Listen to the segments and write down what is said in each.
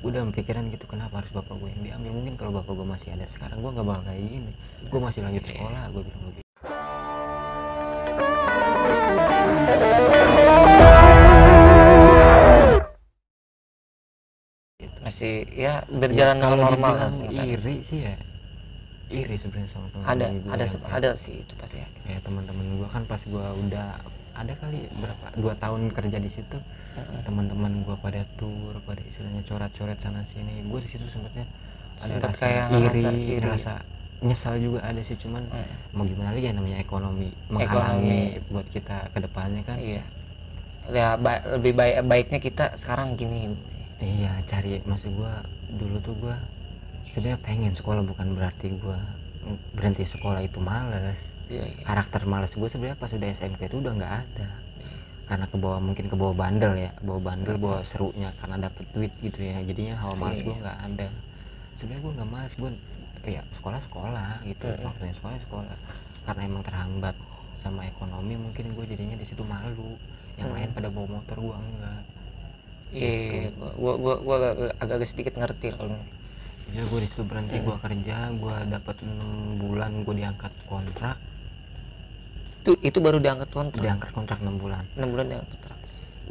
udah pikiran gitu kenapa harus bapak gue yang diambil mungkin kalau bapak gue masih ada sekarang gue nggak bakal kayak gini gue masih lanjut sekolah gue bilang begitu Gitu. masih ya berjalan Ya, kalau dengan normal lah sebenarnya. iri sih ya iri sebenarnya sama teman ada gue ada yang ada sih itu pasti ya kayak teman-teman gue kan pas gue udah ada kali berapa dua tahun kerja di situ Mm-mm. teman-teman gue pada tur pada istilahnya coret-coret sana sini gue di situ sempatnya ada rasa kayak iri, ngerasa iri. rasa nyesal juga ada sih cuman Mm. mau gimana lagi ya namanya ekonomi menghalangi buat kita ke depannya kan iya ya ba- lebih baik baiknya kita sekarang gini iya cari maksud gue dulu tuh gue sebenarnya pengen sekolah bukan berarti gue berhenti sekolah itu males. Iya iya. Karakter males gue sebenarnya pas udah SMP itu udah nggak ada. Iya. karena ke bawah mungkin ke bawah bandel ya bawa bandel bawa serunya karena dapet duit gitu ya. Jadinya hawa males Iya, gue nggak ada. Sebenarnya gue nggak males gue ya sekolah sekolah gitu. Iya. waktunya sekolah sekolah. Karena emang terhambat sama ekonomi mungkin gue jadinya di situ malu. Yang Hmm. lain pada bawa motor gue enggak. Iya Gitu. gua gua gua agak, agak sedikit ngerti kalau ya gue di situ berhenti Hmm. gue kerja gue dapat enam bulan gue diangkat kontrak. Itu itu baru diangkat kontrak? Diangkat kontrak enam bulan. Enam bulan diangkat kontrak?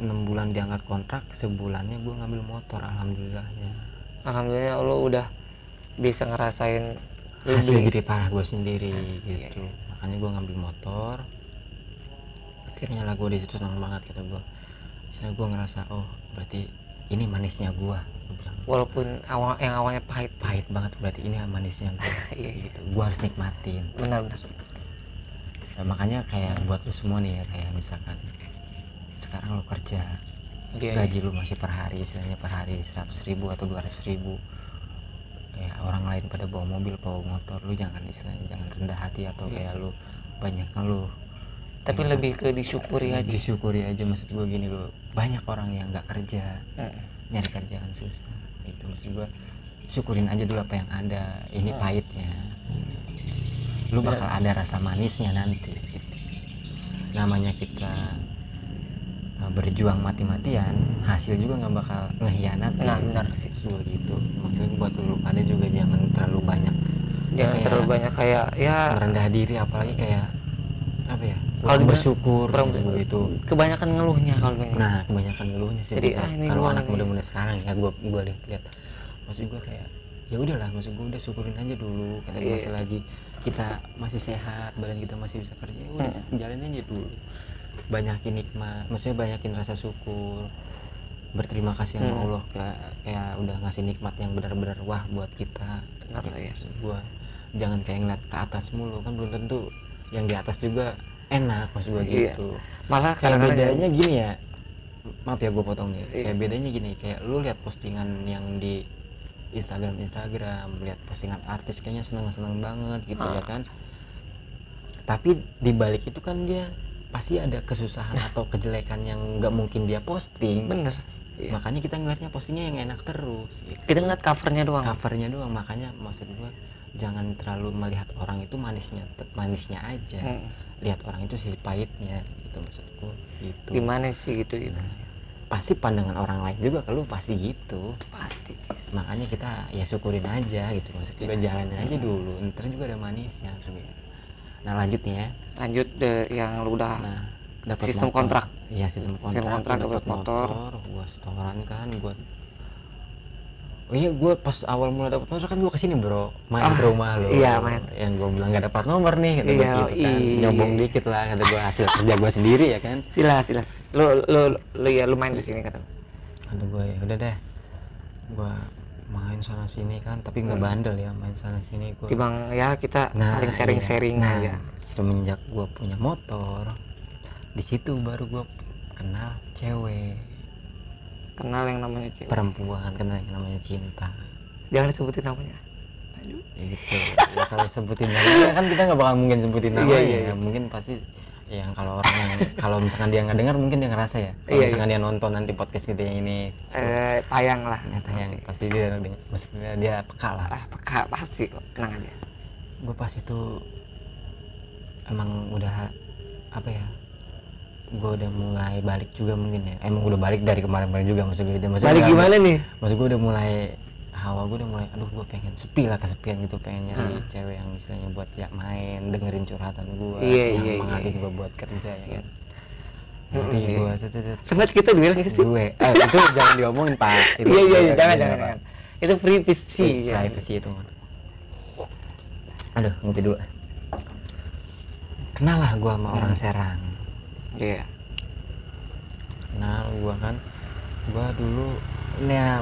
Enam bulan diangkat kontrak sebulannya gue ngambil motor alhamdulillahnya. Alhamdulillah lo udah bisa ngerasain hasil lebih parah gue sendiri Iya, gitu makanya gue ngambil motor. Akhirnya lah gue di situ senang banget gitu gue Misalnya gue ngerasa oh berarti ini manisnya gue walaupun awal yang awalnya pahit. Pahit banget berarti ini manisnya gue Iya, iya. gitu. Gue harus nikmatin. Benar benar. Nah, makanya kayak buat lu semua nih ya kayak misalkan sekarang lu kerja Iya, gaji lu masih per hari istilahnya per hari 100 ribu atau 200 ribu. Kayak orang lain pada bawa mobil bawa motor lu jangan istilahnya jangan rendah hati atau Iya. kayak lu banyak ngeluh. Tapi lebih ke disyukuri aja. disyukuri aja maksud gue gini lu banyak orang yang nggak kerja. Mm. Nyari kerjaan susah. Itu maksud gue syukurin aja dulu apa yang ada. Ini Hmm. pahitnya. Lu bakal ada rasa manisnya nanti. Gitu. namanya kita uh, berjuang mati-matian hasil juga nggak bakal ngehianat. Nah benar. Sih gue gitu. Maksudnya buat lu pada juga jangan terlalu banyak jangan Kayak- terlalu banyak kayak ya. Merendah diri apalagi kayak apa ya kurang bersyukur kurang gitu. kebanyakan ngeluhnya kalau ini nah kebanyakan ngeluhnya sih Jadi, bener. ah, ini kalau anak muda-muda sekarang ya gue gue lihat. Maksud gue kayak ya udahlah maksud gue udah syukurin aja dulu. Karena Iya masih sih. lagi kita masih sehat badan kita masih bisa kerja ya udah Hmm. jalanin aja dulu. Banyakin nikmat maksudnya banyakin rasa syukur berterima kasih sama Hmm. Allah kayak kayak udah ngasih nikmat yang benar-benar wah buat kita Benar, Gitu, maksud gua jangan kayak ngeliat ke atas mulu. Kan belum tentu yang di atas juga enak maksud gua Iya. gitu malah kayak kadang-kadang bedanya gini ya maaf ya gue potong nih Iya. kayak bedanya gini kayak lu lihat postingan yang di Instagram Instagram lihat postingan artis kayaknya seneng seneng banget gitu Ah. ya kan tapi di balik itu kan dia pasti ada kesusahan Nah. atau kejelekan yang nggak mungkin dia posting bener Iya. makanya kita ngeliatnya postingnya yang enak terus gitu. kita ngeliat covernya doang covernya doang makanya maksud gua jangan terlalu melihat orang itu manisnya manisnya aja Hmm. Lihat orang itu sisi pahitnya gitu maksudku gitu. Gimana sih gitu itu Nah, pasti pandangan orang lain juga kalau pasti gitu. Pasti. Makanya kita ya syukurin aja gitu maksud juga Iya. jalanin aja dulu ntar juga ada manisnya maksudnya nah lanjut nih ya. Lanjut deh yang lu udah nah dapat sistem motor. kontrak. Iya sistem kontrak Sistem kontrak, dapat dapet motor. gua setoran kan gua Oh iya, gue pas awal mulai dapat motor kan gue ke sini bro, main Ah, ke rumah lo. iya, main. Yang gue bilang gak dapat nomor nih, kata gue Iya, gitu kan. iya. Nyombong dikit lah, kata gue hasil kerja gue sendiri ya kan. silas silas lu lu lu ya lu main di sini kata Kata gue ya udah deh, gue main sana sini kan, tapi nggak Hmm. bandel ya main sana sini gue. timbang ya kita Nah, saling sharing sharing iya. Nah, aja semenjak gue punya motor, di situ baru gue kenal cewek, kenal yang namanya cewek perempuan, kenal yang namanya cinta. jangan disebutin namanya Ya gitu. ya, kalau sebutin namanya kan kita nggak bakal mungkin sebutin Iya, namanya. iya, iya. ya. Mungkin pasti yang kalau orang yang kalau misalkan dia nggak dengar mungkin dia ngerasa ya. Kalau Iya, misalkan dia nonton nanti podcast kita yang ini eh tayang lah ternyata yang pasti dia maksudnya dia peka lah. ah peka pasti kok tenang aja Gue pas itu emang udah apa ya gue udah mulai balik juga mungkin ya. Emang udah balik dari kemarin-kemarin juga maksud gue maksud balik gimana nih? Maksud gue udah mulai hawa gue udah mulai aduh gue pengen sepi lah kesepian gitu pengen nyari Hmm. cewek yang istilahnya buat ya main dengerin curhatan gue Iya, yang iya, semangatin iya. gue buat kerja ya kan? Hmm, Nyari iya. gue set, set, set. sempat kita bilang gitu sih? Gue. Eh, itu jangan diomongin pak. Itu iya iya iya. Jangan- jangan jangan, itu privacy Iya, ya. privacy itu aduh ngerti dulu kenal lah gue sama orang Hmm. Serang iya. Kenal gue kan gue dulu ya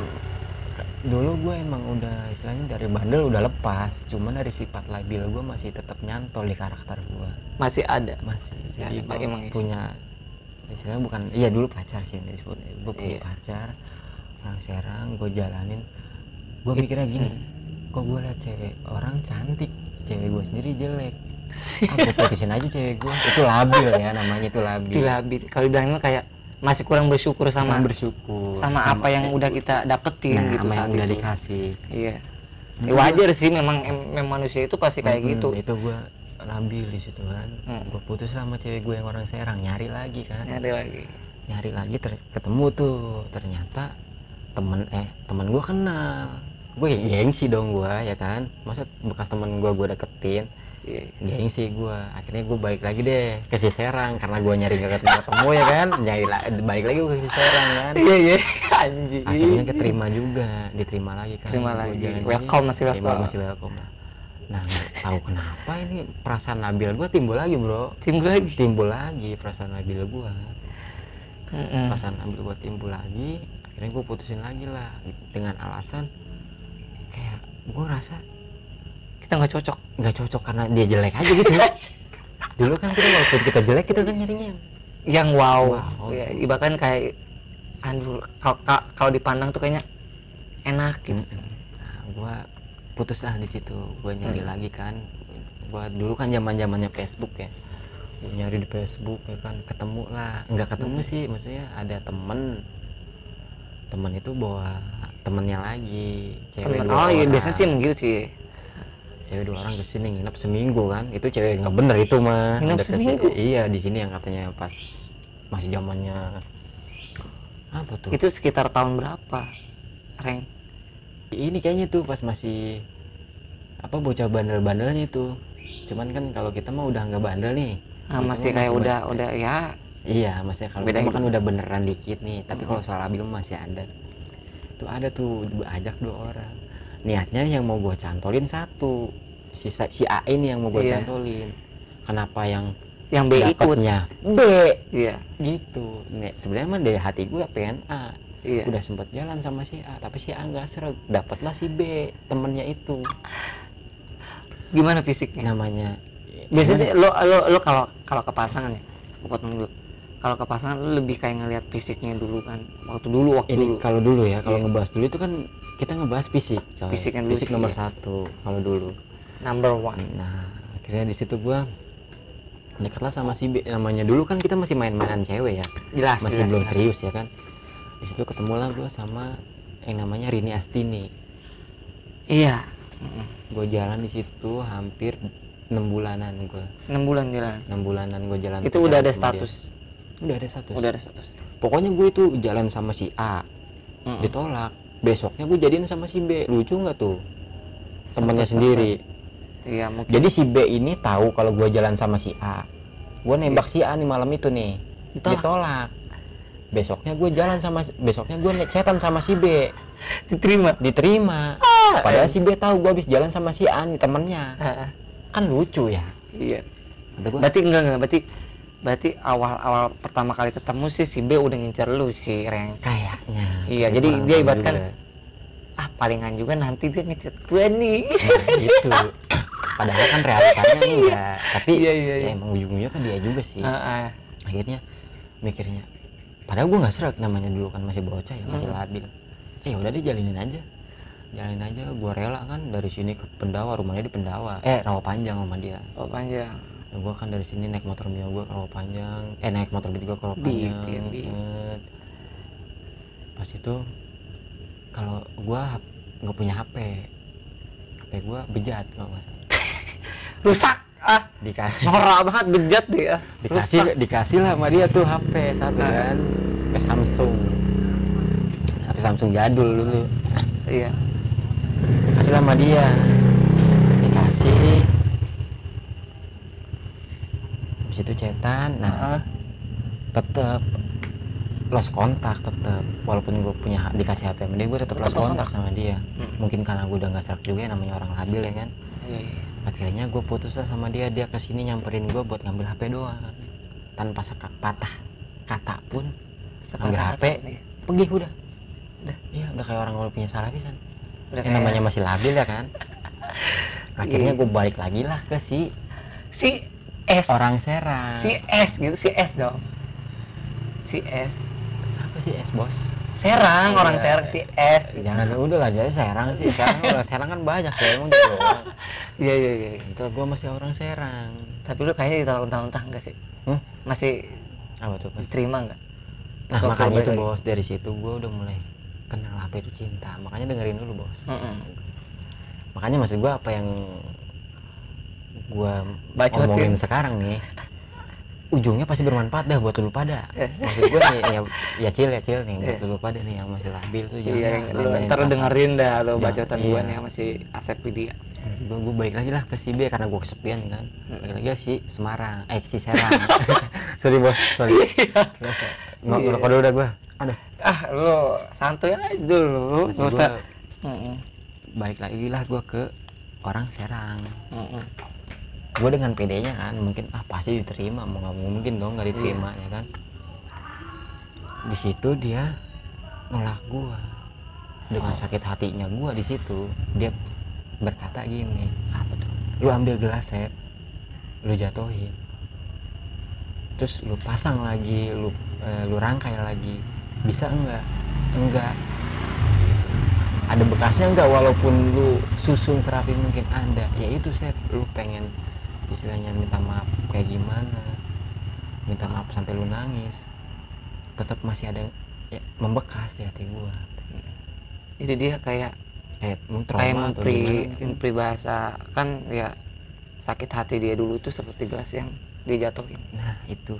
dulu gue emang udah istilahnya dari bandel udah lepas cuman dari sifat labil gue masih tetap nyantol di karakter gue masih ada? Masih Masih jadi ada, emang punya istilahnya bukan iya dulu pacar sih yang disebut gue punya Iya. pacar. Orang Serang gue jalanin gue mikirnya gini Hmm. kok gue liat cewek orang cantik cewek gue sendiri jelek gue putusin aja cewek gue itu labil ya namanya itu labil. Itu labil. Kalau dibilangnya kayak masih kurang bersyukur sama Kurang bersyukur sama, apa yang udah kita dapetin nah, gitu sama saat yang udah itu. dikasih. Iya. Ya, wajar sih memang em- manusia itu pasti kayak Mm-mm, gitu. itu gue labil di situ kan. Hmm. gue putus sama cewek gue yang orang Serang nyari lagi kan. Nyari lagi. Nyari lagi ter- ketemu tuh. Ternyata temen eh temen gue kenal. Gue gengsi dong gue ya kan. Masa bekas temen gue gue deketin iya gengsi gue akhirnya gue balik lagi deh ke si Serang karena gue nyari gak ketemu ya kan? Nyari la- balik lagi gue ke si Serang kan? Iya iya. Anjing. Akhirnya keterima juga diterima lagi kan. Terima lagi. jalan Welcome, masih terima, welcome. masih welcome lah. Nah nggak tahu kenapa ini perasaan Nabil gue timbul lagi bro. Timbul lagi? Timbul lagi perasaan Nabil gue Mm-mm. perasaan Nabil gue timbul lagi akhirnya gue putusin lagi lah dengan alasan kayak gue rasa kita nggak cocok nggak cocok karena dia jelek aja gitu dulu kan kita walaupun kita jelek kita kan nyarinya yang yang wow, Wow, ya, bahkan kayak aduh kalau ka- kalau dipandang tuh kayaknya enak gitu Nah, gua putus lah di situ. Gua nyari Hmm. lagi kan. Gua dulu kan zaman zamannya Facebook ya. Gua nyari di Facebook ya kan, ketemu lah. Nggak ketemu Hmm. sih, maksudnya ada temen. Temen itu bawa temennya lagi. Cewek Temen- oh iya biasanya sih gitu sih Cewek dua orang ke sini nginep seminggu kan. Itu cewek nggak bener itu mah. Nginep seminggu? Iya di sini yang katanya pas masih zamannya apa tuh? itu sekitar tahun berapa Reng ini kayaknya tuh pas masih apa bocah bandel-bandelnya itu cuman kan kalau kita mah udah nggak bandel nih nah, masih kayak masih udah banyak. udah ya iya maksudnya kalau Beda kita mah kan gitu. udah beneran dikit nih tapi Mm. kalau soal abil masih ada tuh ada tuh ajak dua orang niatnya yang mau gua cantolin satu. Si si A ini yang mau gua Iya. cantolin. Kenapa yang yang B ikut? dapatnya B? Iya. Gitu. Nih, sebenarnya mah dari hati gua pengen A. Iya. Udah sempet jalan sama si A tapi si A nggak seret dapatlah si B temennya itu. Gimana fisiknya? Namanya biasanya lo lo lo kalau kalau ke pasangan ya aku potong dulu kalau ke pasangan lebih kayak ngelihat fisiknya dulu kan waktu dulu waktu ini dulu kalau dulu ya kalau Iya. ngebahas dulu itu kan kita ngebahas fisik coy. Fisik yang fisik nomor iya. satu kalau dulu number one nah akhirnya di situ gua dekat lah sama si B namanya dulu kan kita masih main-mainan cewek ya jelas masih jelas, belum jelas. serius ya kan di situ ketemu lah gua sama yang namanya Rini Astini iya gue jalan di situ hampir enam bulanan gua enam bulan jalan enam bulanan gue jalan itu udah ada dia. Udah ada status. Udah ada status. Pokoknya gue itu jalan sama si A Mm-mm. ditolak. Besoknya gue jadiin sama si B. Lucu nggak tuh? Temennya sendiri. Iya mungkin. Jadi si B ini tahu kalau gue jalan sama si A. Gue nembak si A nih malam itu nih. Ditolak. Ditolak. Besoknya gue jalan sama besoknya gue chatan sama si B. Diterima? Diterima. Padahal si B tahu gue habis jalan sama si A nih temennya. Ah, kan lucu ya. Iya. Berarti enggak enggak. Berarti berarti awal awal pertama kali ketemu sih si B udah ngincer lu si Reng. Kayaknya. Iya, jadi dia ibaratkan ah palingan juga nanti dia ngechat gue nih. Nah, gitu. Padahal kan realitanya enggak. Tapi Iya, iya, ya iya. emang ujung-ujungnya kan dia juga sih. Ah, ah. akhirnya mikirnya padahal gue nggak serak namanya dulu kan masih bocah ya masih Hmm. labil. Eh udah deh jalinin aja. Jalinin aja gue rela kan dari sini ke Pendawa rumahnya di Pendawa. Eh Rawa Panjang rumah dia. Oh panjang nah, gue kan dari sini naik motor mio gue ke Rawa Panjang. Eh naik motor bini gue ke Rawa Di- Panjang di- di. Set. pas itu kalau gue nggak punya HP HP gue bejat kalau nggak salah. Rusak ah. Dikasih. Norak banget bejat dia. Dikasih Rusak. dikasih lah sama dia tuh HP satu Nah. kan. HP Samsung. HP Samsung jadul dulu. Iya. Kasih lah sama dia. Dikasih habis itu cetan nah Ah, tetep lost kontak tetep walaupun gue punya dikasih HP sama dia gue tetep Tetep lost kontak sama dia hmm. mungkin karena gue udah nggak serak juga ya namanya orang labil ya kan iya, iya. akhirnya gue putus lah sama dia dia ke sini nyamperin gue buat ngambil HP doang tanpa seka- patah kata pun Ambil Sepatah HP. hati, iya. pergi udah Udah. iya udah kayak orang udah punya salah pisan udah yang kayak namanya masih labil ya kan akhirnya Iya. gue balik lagi lah ke si si S. Orang Serang. Si S gitu si S dong. Si S. Siapa sih es bos? Serang Iya. orang Serang si S. Jangan udah lah jadi Serang sih. Serang orang Serang kan banyak ya emang gitu iya iya iya. Itu gue masih orang Serang. Tapi lu kayaknya di tahun-tahun enggak sih? Hmm? masih apa tuh Pas? diterima enggak nah makanya itu lagi. bos. Dari situ gue udah mulai kenal apa itu cinta. Makanya dengerin dulu bos. Mm-mm. makanya maksud gue apa yang gue Bacotin. ngomongin sekarang nih ujungnya pasti bermanfaat dah buat lu pada Eh. maksud gue nih ya, ya cil ya cil nih buat Eh. lu pada nih yang masih labil tuh iya jangan lu main-main ntar dengerin dah lu bacotan gua iya. nih sama si Asep Widya gue gue balik lagi lah ke si B karena gue kesepian kan Mm. balik lagi si Semarang eh si Serang sorry bos sorry Biasa. nggak Iya. ngerokok dulu dah gue aduh ah lu santuy aja dulu nggak usah gua balik lagi lah gue ke orang Serang Mm-mm. Gue dengan PD-nya kan mungkin ah pasti diterima mau nggak mungkin dong nggak diterima ya kan. Di situ dia nolak gue dengan Oh. sakit hatinya gue di situ dia berkata gini apa tuh? Lu ambil gelas Sep. Lu jatuhin. Terus lu pasang lagi lu eh, lu rangkai lagi. Bisa enggak enggak. Ada bekasnya enggak walaupun lu susun serapi mungkin? Ada. Ya itu Sep. Lu pengen istilahnya minta maaf kayak gimana minta maaf sampai lu nangis tetap masih ada ya, membekas di hati gua. Jadi dia kayak kayak kayak mempri mempri bahasa kan ya sakit hati dia dulu itu seperti gelas yang dia jatuhin nah itu.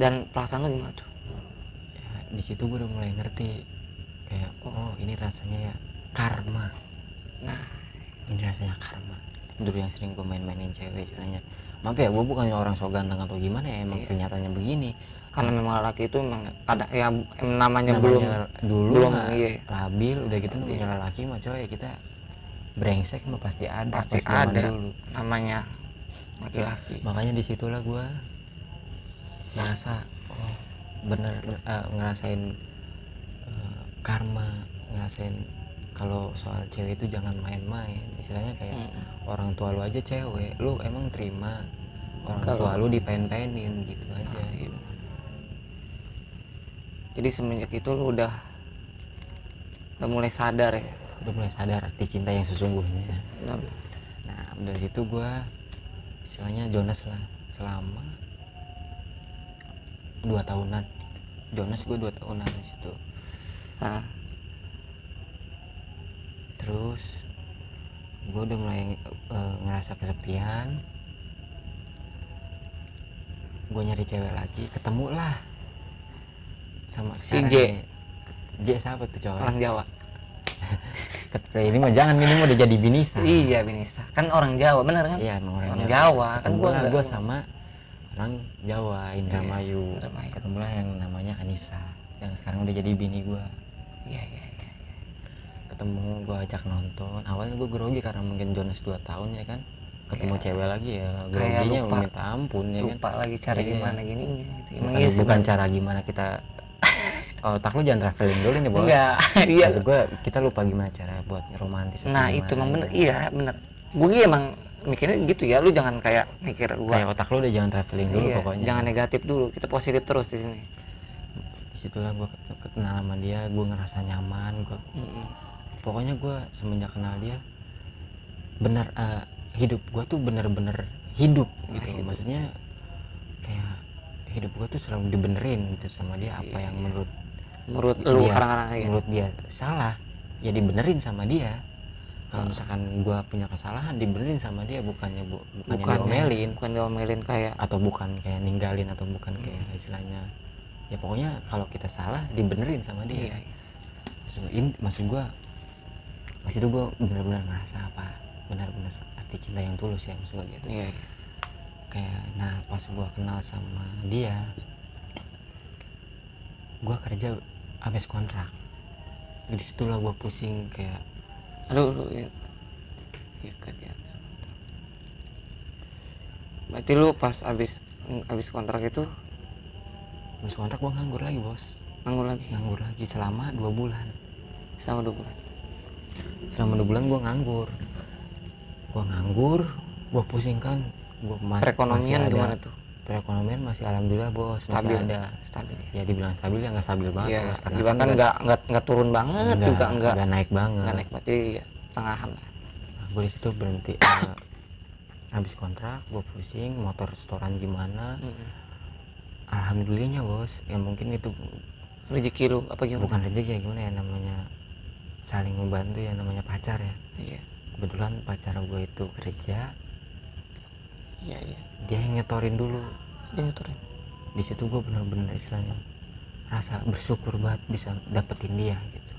Dan perasaan lu gimana tuh? Ya, di situ gue udah mulai ngerti kayak oh ini rasanya ya karma. Nah. Ini rasanya karma dulu yang sering gue main-mainin cewek istilahnya maaf ya gue bukannya orang so ganteng atau gimana ya emang Iya. kenyataannya begini karena memang lelaki itu memang kadang ya em- namanya, belum Namanya dulu belum, mah iya. labil udah gitu Iya. namanya lelaki mah coy kita brengsek mah pasti ada Pasti pas zaman ada. dulu. namanya laki-laki makanya di situlah gue merasa oh bener eh, ngerasain eh, karma ngerasain kalau soal cewek itu jangan main-main. Istilahnya kayak Mm. orang tua lu aja cewek lu emang terima. Orang Kalau- tua lu dipen-penin gitu aja gitu. jadi semenjak itu lu udah udah mulai sadar ya? Udah mulai sadar arti cinta yang sesungguhnya Udah. nah. Dari situ gua istilahnya Jonas lah selama dua tahunan. Jonas gue dua tahunan di situ. Nah terus gue udah mulai eh, ngerasa kesepian. Gue nyari cewek lagi ketemu lah. Sama Si J. J siapa tuh cowok orang Jawa. Ini mah jangan ini mau udah jadi binisa. Iya Binisa. Kan orang Jawa bener kan? Iya emang orang, Orang Jawa, Jawa, kan nggak- gue sama orang Jawa Indramayu Indramayu. ketemu lah yang namanya Anissa yang sekarang udah jadi bini gue iya iya iya ketemu gue ajak nonton. Awalnya gue grogi karena mungkin Jonas 2 tahun ya kan? Ketemu Iya. cewek lagi ya groginya lupa. minta ampun ya kan? lupa lagi cara Iya. gimana gini gitu. emang bukan, iya bukan cara gimana kita oh otak lu jangan traveling dulu nih bos. Enggak. Iya. Maksud gue kita lupa gimana cara buat romantis nah itu emang bener. gitu. iya bener. Gue emang mikirnya gitu ya lu jangan kayak mikir gua. Kayak otak lu udah jangan traveling dulu Iya, pokoknya. jangan negatif dulu. Kita positif terus di sini. Di situlah gue kenal sama dia gue ngerasa nyaman gue Mm-mm. Pokoknya gue semenjak kenal dia bener eh, hidup gue tuh bener-bener hidup gitu hidup. maksudnya kayak hidup gue tuh selalu dibenerin gitu sama dia apa yang iya. menurut menurut lu dia kadang-kadang kayak menurut dia salah ya dibenerin sama dia kalau misalkan gue punya kesalahan dibenerin sama dia bukannya bu bukannya, bukannya diomelin bukan diomelin kayak atau bukan kayak ninggalin atau bukan Hmm. kayak istilahnya ya pokoknya kalau kita salah dibenerin sama dia iya iya. Maksud gue di situ gue benar-benar ngerasa apa benar-benar arti cinta yang tulus ya maksud gue gitu. Iya iya. kayak nah pas gue kenal sama dia gue kerja habis kontrak. Di situlah gue pusing kayak aduh aduh, iya iya kerja berarti lu pas abis abis kontrak itu? Habis kontrak gue nganggur lagi bos. Nganggur lagi? Nganggur lagi selama dua bulan. Selama dua bulan selama dua bulan gue nganggur. Gue nganggur gue pusing kan. Gue perekonomian masih gimana ada, tuh? Perekonomian masih alhamdulillah bos. Stabil. masih ada. Stabil ya? Ya dibilang stabil ya nggak stabil banget. Bos, karena juga kan nggak nggak nggak turun banget nggak- juga nggak nggak naik banget. nggak naik berarti ya, tengahan lah. Gue di situ berhenti eh, habis kontrak gue pusing motor setoran gimana. Mm-mm. alhamdulillahnya bos. Ya mungkin itu rezeki lu apa gimana? Bukan rezeki ya gimana ya namanya saling membantu ya namanya pacar ya. Iya. Kebetulan pacar gue itu kerja. Iya iya. Dia yang nyetorin dulu. Dia nyetorin? Di situ gue bener-bener istilahnya rasa bersyukur banget bisa dapetin dia gitu.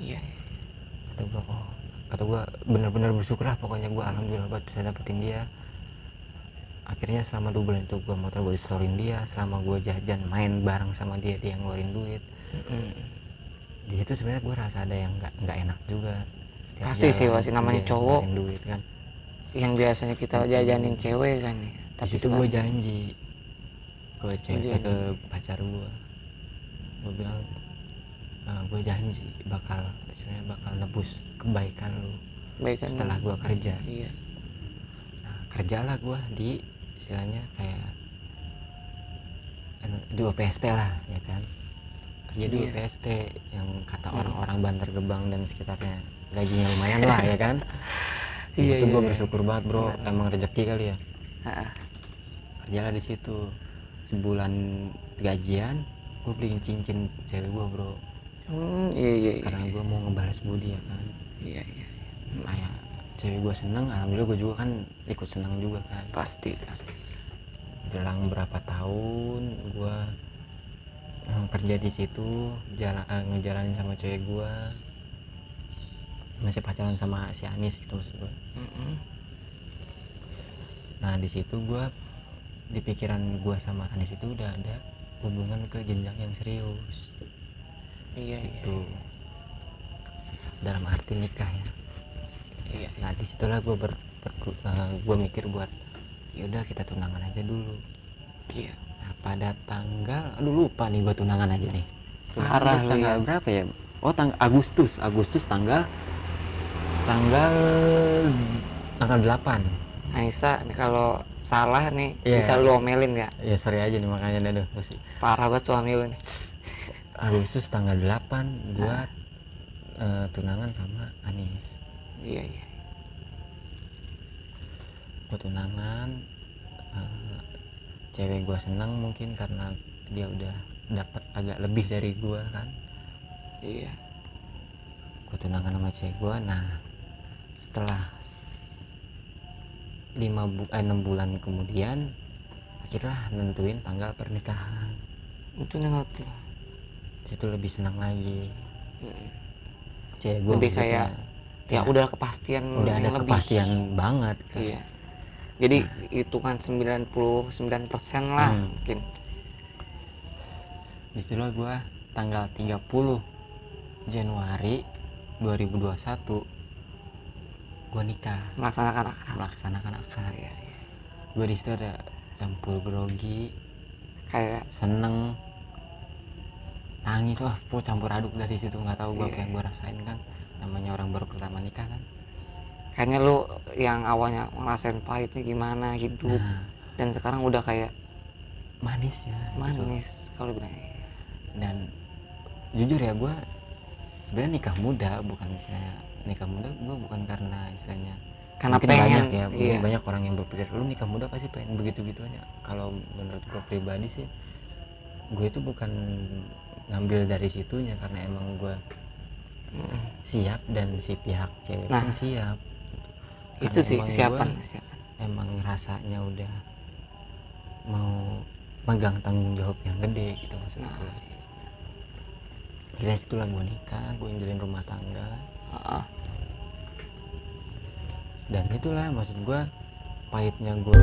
Iya iya. Kata gue oh kata gue bener-bener bersyukur lah pokoknya gue alhamdulillah banget bisa dapetin dia. Akhirnya selama dua bulan itu gue motor gue disetorin dia selama gue jajan main bareng sama dia dia yang ngeluarin duit. Mm-mm. Di situ sebenarnya gue rasa ada yang nggak nggak enak juga Setiap Pasti sih, pasti namanya cowok. duit kan. yang biasanya kita jajanin cewek kan ya. Tapi itu gue janji ke cewek ke pacar gue gue bilang gue janji bakal istilahnya bakal nebus kebaikan lu baik kan setelah gue kerja. Iya. Nah, kerjalah gue di istilahnya kayak eh, di OPST lah ya kan kerja di Iya. OPST yang kata Hmm. orang-orang Bantar Gebang dan sekitarnya gajinya lumayan lah ya kan? Iya, situ iya, gue iya. bersyukur banget bro. Benar. emang rezeki kali ya. Kerjalah di situ. Sebulan gajian gue beliin cincin cewek gue bro. Hmm, iya iya iya. Karena gue mau ngebalas budi ya kan? Iya iya kayak cewek gue seneng alhamdulillah gue juga kan ikut seneng juga kan. Pasti pasti. Jelang berapa tahun gue kerja di situ jalan eh, ngejalanin sama cewek gue masih pacaran sama si Anis gitu maksud gue nah di situ gue di pikiran gue sama Anis itu udah ada hubungan ke jenjang yang serius. Iya iya itu dalam arti nikah ya. Iya nah di situlah gue ber, gue mikir buat yaudah kita tunangan aja dulu. Iya pada tanggal aduh lupa nih gue tunangan aja nih. Tunangan lu tanggal ya. berapa ya? Oh tanggal Agustus Agustus tanggal tanggal tanggal 8 Anissa kalau salah nih Iya. bisa lu omelin ya ya sorry aja nih makanya daduh masih parah banget suami lu nih. Agustus tanggal 8 gue Ah. eh, tunangan sama Anis. Iya iya. Gue tunangan eh, cewek gue seneng mungkin karena dia udah dapat agak lebih dari gue kan iya gue tunangan sama cewek gue nah setelah lima bu eh, enam bulan kemudian akhirnya nentuin tanggal pernikahan itu ngerti situ lebih senang lagi Mm. cewek gue Lebih kayak, ya udah kepastian udah ada lebih. kepastian banget kan. iya jadi hitungan 99% lah Hmm. mungkin. Di situlah gue tanggal 30 Januari 2021 gue nikah. Melaksanakan akad. Melaksanakan akad. Iya iya. Gue di situ ada campur grogi kayak seneng. Nangis wah campur aduk dari situ. Nggak tahu gue apa Iya. yang gue rasain kan. Namanya orang baru pertama nikah kan kayaknya lu yang awalnya ngerasain pahitnya gimana hidup nah, dan sekarang udah kayak manis ya gitu. manis kalau bilang dan jujur ya gue sebenarnya nikah muda bukan istilahnya nikah muda gue bukan karena istilahnya karena mungkin pengen banyak ya mungkin iya banyak orang yang berpikir lu nikah muda pasti pengen begitu gitu aja kalau menurut gue pribadi sih gue itu bukan ngambil dari situnya karena emang gue Mm. siap dan si pihak cewek Nah. pun siap itu sih siapa emang rasanya udah mau megang tanggung jawab yang gede gitu maksudnya nah. Jelas itu iya. lah gue nikah, gue njalin rumah tangga. Uh -uh. Dan itulah maksud gue pahitnya gue.